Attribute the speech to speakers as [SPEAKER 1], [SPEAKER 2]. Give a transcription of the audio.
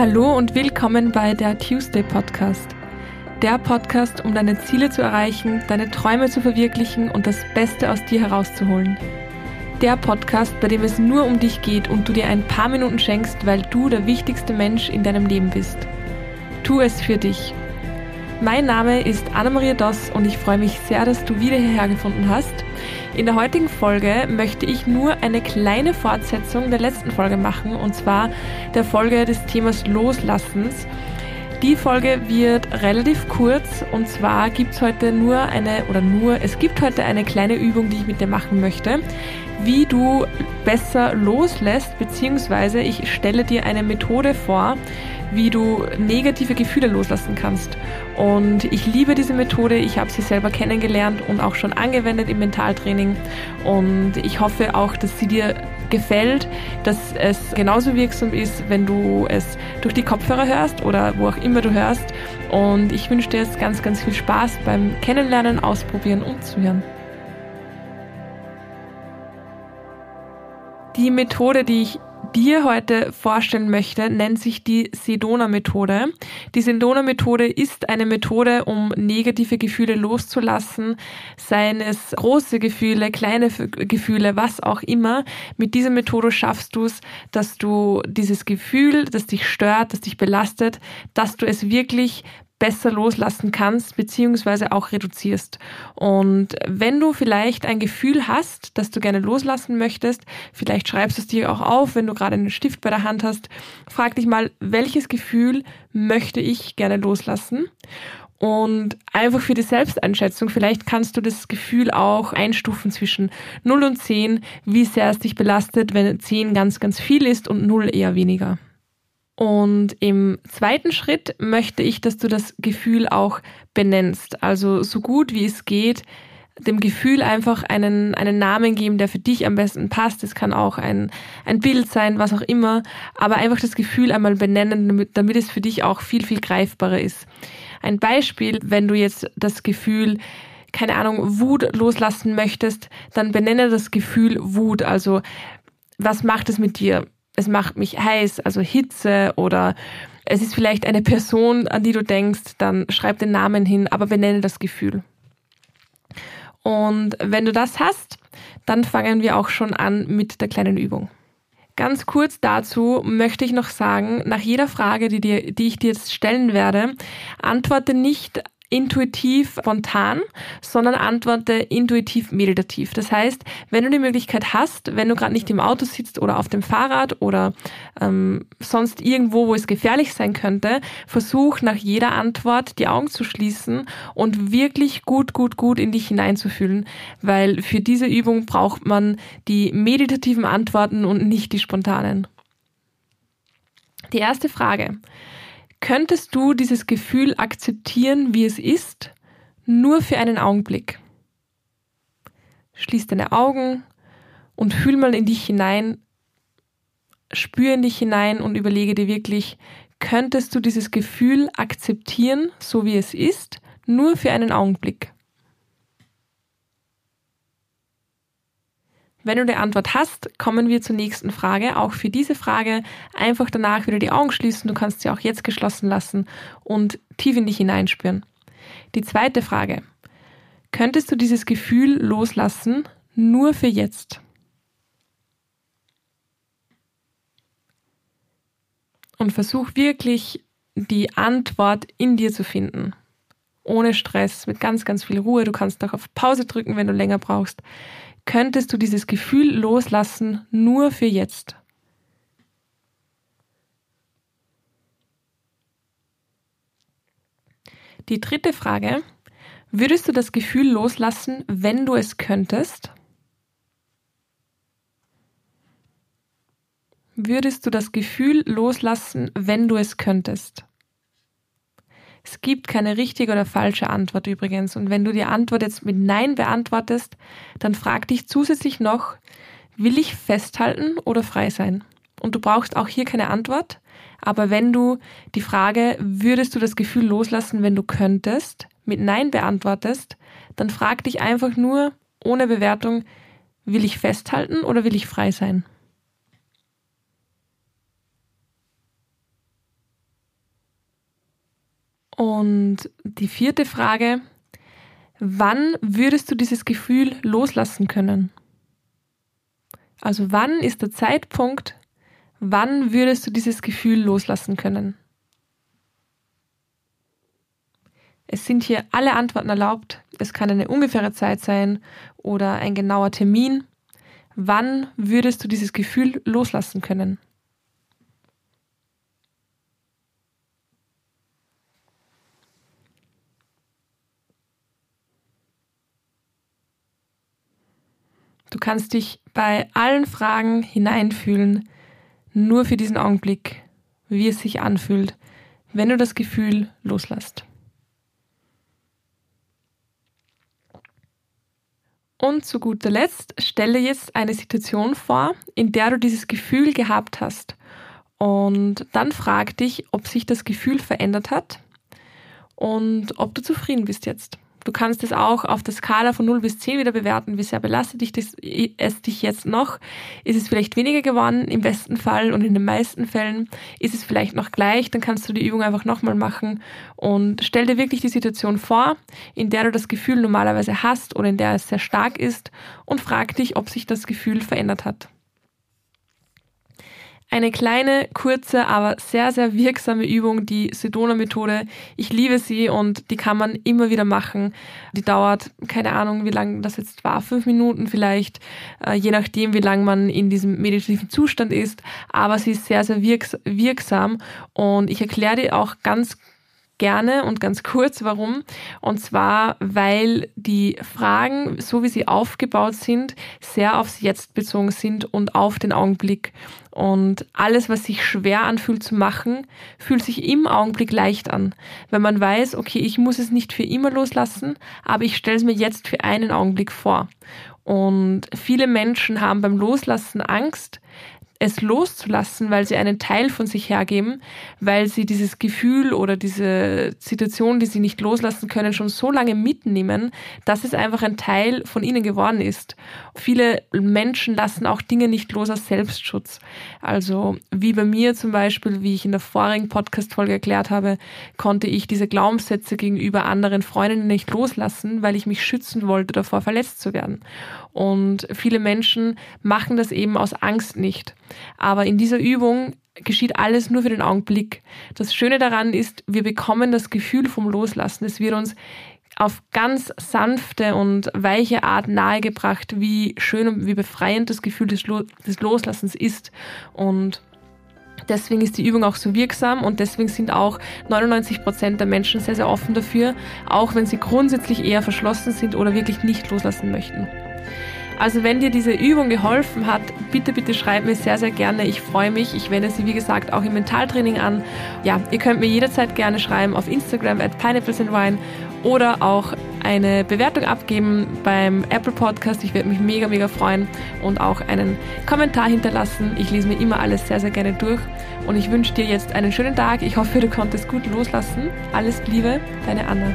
[SPEAKER 1] Hallo und willkommen bei der Tuesday Podcast. Der Podcast, um deine Ziele zu erreichen, deine Träume zu verwirklichen und das Beste aus dir herauszuholen. Der Podcast, bei dem es nur um dich geht und du dir ein paar Minuten schenkst, weil du der wichtigste Mensch in deinem Leben bist. Tu es für dich. Mein Name ist Anna-Maria Doss und ich freue mich sehr, dass du wieder hierher gefunden hast. In der heutigen Folge möchte ich nur eine kleine Fortsetzung der letzten Folge machen und zwar der Folge des Themas Loslassens. Die Folge wird relativ kurz und zwar gibt es heute nur eine, oder nur, es gibt heute eine kleine Übung, die ich mit dir machen möchte, wie du besser loslässt, beziehungsweise ich stelle dir eine Methode vor, wie du negative Gefühle loslassen kannst. Und ich liebe diese Methode, ich habe sie selber kennengelernt und auch schon angewendet im Mentaltraining. Und ich hoffe auch, dass sie dir gefällt, dass es genauso wirksam ist, wenn du es durch die Kopfhörer hörst oder wo auch immer du hörst. Und ich wünsche dir jetzt ganz, ganz viel Spaß beim Kennenlernen, Ausprobieren und Zuhören. Die Methode, die ich dir heute vorstellen möchte, nennt sich die Sedona-Methode. Die Sedona-Methode ist eine Methode, um negative Gefühle loszulassen, seien es große Gefühle, kleine Gefühle, was auch immer. Mit dieser Methode schaffst du es, dass du dieses Gefühl, das dich stört, das dich belastet, dass du es wirklich besser loslassen kannst, beziehungsweise auch reduzierst. Und wenn du vielleicht ein Gefühl hast, das du gerne loslassen möchtest, vielleicht schreibst du es dir auch auf, wenn du gerade einen Stift bei der Hand hast, frag dich mal, welches Gefühl möchte ich gerne loslassen? Und einfach für die Selbsteinschätzung, vielleicht kannst du das Gefühl auch einstufen zwischen 0 und 10, wie sehr es dich belastet, wenn 10 ganz, ganz viel ist und 0 eher weniger. Und im zweiten Schritt möchte ich, dass du das Gefühl auch benennst. Also so gut wie es geht, dem Gefühl einfach einen, einen Namen geben, der für dich am besten passt. Es kann auch ein, ein Bild sein, was auch immer. Aber einfach das Gefühl einmal benennen, damit, damit es für dich auch viel, viel greifbarer ist. Ein Beispiel, wenn du jetzt das Gefühl keine Ahnung, Wut loslassen möchtest, dann benenne das Gefühl Wut. Also, was macht es mit dir? Es macht mich heiß, also Hitze oder es ist vielleicht eine Person, an die du denkst, dann schreib den Namen hin, aber benenne das Gefühl. Und wenn du das hast, dann fangen wir auch schon an mit der kleinen Übung. Ganz kurz dazu möchte ich noch sagen, nach jeder Frage, die, dir, die ich dir jetzt stellen werde, antworte nicht intuitiv spontan, sondern antworte intuitiv meditativ. Das heißt, wenn du die Möglichkeit hast, wenn du gerade nicht im Auto sitzt oder auf dem Fahrrad oder ähm, sonst irgendwo, wo es gefährlich sein könnte, versuch nach jeder Antwort die Augen zu schließen und wirklich gut, gut, gut in dich hineinzufühlen, weil für diese Übung braucht man die meditativen Antworten und nicht die spontanen. Die erste Frage. Könntest du dieses Gefühl akzeptieren, wie es ist, nur für einen Augenblick? Schließ deine Augen und fühl mal in dich hinein, spür in dich hinein und überlege dir wirklich, könntest du dieses Gefühl akzeptieren, so wie es ist, nur für einen Augenblick? Wenn du die Antwort hast, kommen wir zur nächsten Frage. Auch für diese Frage einfach danach wieder die Augen schließen. Du kannst sie auch jetzt geschlossen lassen und tief in dich hineinspüren. Die zweite Frage. Könntest du dieses Gefühl loslassen, nur für jetzt? Und versuch wirklich die Antwort in dir zu finden. Ohne Stress, mit ganz, ganz viel Ruhe. Du kannst auch auf Pause drücken, wenn du länger brauchst könntest du dieses Gefühl loslassen nur für jetzt? Die dritte Frage, würdest du das Gefühl loslassen, wenn du es könntest? Würdest du das Gefühl loslassen, wenn du es könntest? Es gibt keine richtige oder falsche Antwort übrigens. Und wenn du die Antwort jetzt mit Nein beantwortest, dann frag dich zusätzlich noch, will ich festhalten oder frei sein? Und du brauchst auch hier keine Antwort. Aber wenn du die Frage, würdest du das Gefühl loslassen, wenn du könntest, mit Nein beantwortest, dann frag dich einfach nur ohne Bewertung, will ich festhalten oder will ich frei sein? Und die vierte Frage, wann würdest du dieses Gefühl loslassen können? Also wann ist der Zeitpunkt, wann würdest du dieses Gefühl loslassen können? Es sind hier alle Antworten erlaubt. Es kann eine ungefähre Zeit sein oder ein genauer Termin. Wann würdest du dieses Gefühl loslassen können? Du kannst dich bei allen Fragen hineinfühlen, nur für diesen Augenblick, wie es sich anfühlt, wenn du das Gefühl loslässt. Und zu guter Letzt stelle jetzt eine Situation vor, in der du dieses Gefühl gehabt hast. Und dann frag dich, ob sich das Gefühl verändert hat und ob du zufrieden bist jetzt. Du kannst es auch auf der Skala von 0 bis 10 wieder bewerten. Wie sehr belastet dich das, es dich jetzt noch? Ist es vielleicht weniger geworden im besten Fall und in den meisten Fällen? Ist es vielleicht noch gleich? Dann kannst du die Übung einfach nochmal machen und stell dir wirklich die Situation vor, in der du das Gefühl normalerweise hast oder in der es sehr stark ist und frag dich, ob sich das Gefühl verändert hat. Eine kleine, kurze, aber sehr, sehr wirksame Übung, die Sedona-Methode. Ich liebe sie und die kann man immer wieder machen. Die dauert, keine Ahnung, wie lange das jetzt war, fünf Minuten vielleicht, äh, je nachdem, wie lange man in diesem meditativen Zustand ist. Aber sie ist sehr, sehr wirks wirksam und ich erkläre dir auch ganz gerne und ganz kurz, warum. Und zwar, weil die Fragen, so wie sie aufgebaut sind, sehr aufs Jetzt bezogen sind und auf den Augenblick. Und alles, was sich schwer anfühlt zu machen, fühlt sich im Augenblick leicht an. Wenn man weiß, okay, ich muss es nicht für immer loslassen, aber ich stelle es mir jetzt für einen Augenblick vor. Und viele Menschen haben beim Loslassen Angst, es loszulassen, weil sie einen Teil von sich hergeben, weil sie dieses Gefühl oder diese Situation, die sie nicht loslassen können, schon so lange mitnehmen, dass es einfach ein Teil von ihnen geworden ist. Viele Menschen lassen auch Dinge nicht los aus Selbstschutz. Also wie bei mir zum Beispiel, wie ich in der vorigen Podcast-Folge erklärt habe, konnte ich diese Glaubenssätze gegenüber anderen Freundinnen nicht loslassen, weil ich mich schützen wollte, davor verletzt zu werden. Und viele Menschen machen das eben aus Angst nicht. Aber in dieser Übung geschieht alles nur für den Augenblick. Das Schöne daran ist, wir bekommen das Gefühl vom Loslassen. Es wird uns auf ganz sanfte und weiche Art nahegebracht, wie schön und wie befreiend das Gefühl des, Lo des Loslassens ist. Und Deswegen ist die Übung auch so wirksam und deswegen sind auch 99 Prozent der Menschen sehr, sehr offen dafür, auch wenn sie grundsätzlich eher verschlossen sind oder wirklich nicht loslassen möchten. Also wenn dir diese Übung geholfen hat, bitte, bitte schreib mir sehr, sehr gerne. Ich freue mich. Ich wende sie, wie gesagt, auch im Mentaltraining an. Ja, ihr könnt mir jederzeit gerne schreiben auf Instagram at pineapplesandwine oder auch eine Bewertung abgeben beim Apple Podcast. Ich würde mich mega, mega freuen und auch einen Kommentar hinterlassen. Ich lese mir immer alles sehr, sehr gerne durch und ich wünsche dir jetzt einen schönen Tag. Ich hoffe, du konntest gut loslassen. Alles Liebe, deine Anna.